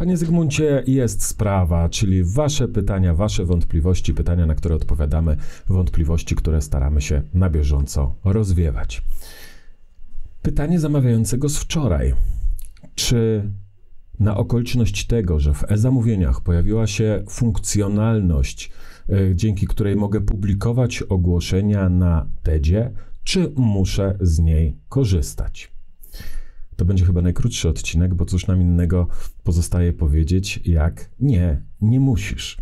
Panie Zygmuncie, jest sprawa, czyli Wasze pytania, Wasze wątpliwości, pytania, na które odpowiadamy, wątpliwości, które staramy się na bieżąco rozwiewać. Pytanie zamawiającego z wczoraj. Czy na okoliczność tego, że w e-zamówieniach pojawiła się funkcjonalność, y, dzięki której mogę publikować ogłoszenia na TEDzie, czy muszę z niej korzystać? To będzie chyba najkrótszy odcinek, bo cóż nam innego pozostaje powiedzieć, jak nie, nie musisz.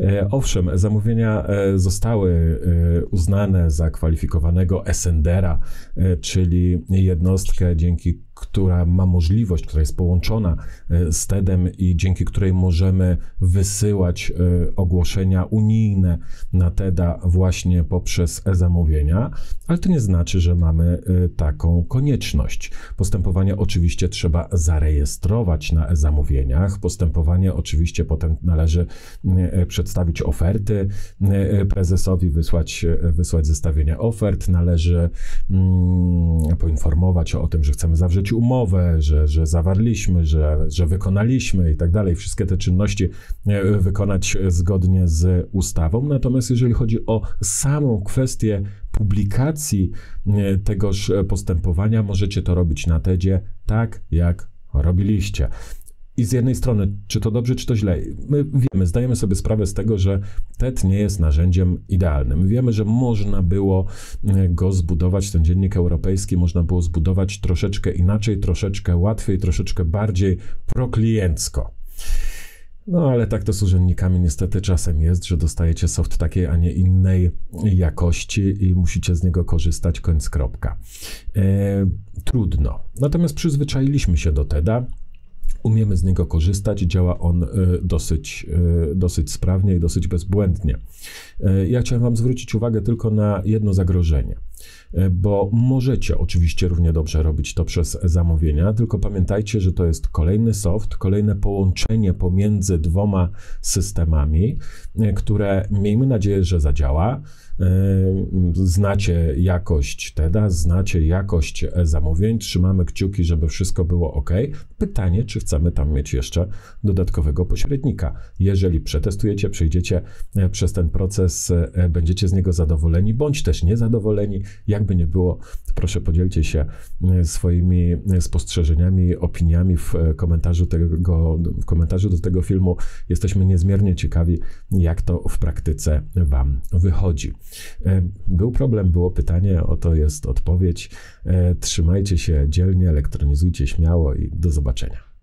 E, owszem, zamówienia e, zostały e, uznane za kwalifikowanego Essendera, czyli jednostkę, dzięki która ma możliwość, która jest połączona z TEDem i dzięki której możemy wysyłać ogłoszenia unijne na TEDa właśnie poprzez e-zamówienia, ale to nie znaczy, że mamy taką konieczność. Postępowanie oczywiście trzeba zarejestrować na e-zamówieniach. Postępowanie oczywiście potem należy przedstawić oferty e, prezesowi, wysłać, e, wysłać zestawienie ofert, należy mm, poinformować o tym, że chcemy zawrzeć umowę, że, że zawarliśmy, że, że wykonaliśmy i tak dalej. Wszystkie te czynności e, wykonać zgodnie z ustawą. Natomiast jeżeli chodzi o samą kwestię publikacji tegoż postępowania, możecie to robić na TEDzie tak, jak robiliście. I z jednej strony, czy to dobrze, czy to źle. My wiemy, zdajemy sobie sprawę z tego, że TED nie jest narzędziem idealnym. Wiemy, że można było e, go zbudować, ten dziennik europejski, można było zbudować troszeczkę inaczej, troszeczkę łatwiej, troszeczkę bardziej prokliencko. No ale tak to z urzędnikami niestety czasem jest, że dostajecie soft takiej, a nie innej jakości i musicie z niego korzystać, końc kropka. E, trudno. Natomiast przyzwyczailiśmy się do TEDa, umiemy z niego korzystać, działa on e, dosyć, e, dosyć sprawnie i dosyć bezbłędnie. E, ja chciałem Wam zwrócić uwagę tylko na jedno zagrożenie, bo możecie oczywiście równie dobrze robić to przez zamówienia, tylko pamiętajcie, że to jest kolejny soft, kolejne połączenie pomiędzy dwoma systemami, które miejmy nadzieję, że zadziała. Znacie jakość TEDa, znacie jakość zamówień, trzymamy kciuki, żeby wszystko było ok. Pytanie, czy chcemy tam mieć jeszcze dodatkowego pośrednika. Jeżeli przetestujecie, przejdziecie e, przez ten proces, e, będziecie z niego zadowoleni, bądź też niezadowoleni, jakby nie było, proszę podzielcie się e, swoimi spostrzeżeniami, opiniami w komentarzu, tego, w komentarzu do tego filmu. Jesteśmy niezmiernie ciekawi, jak to w praktyce Wam wychodzi. Był problem, było pytanie, oto jest odpowiedź. Trzymajcie się dzielnie, elektronizujcie śmiało i do zobaczenia.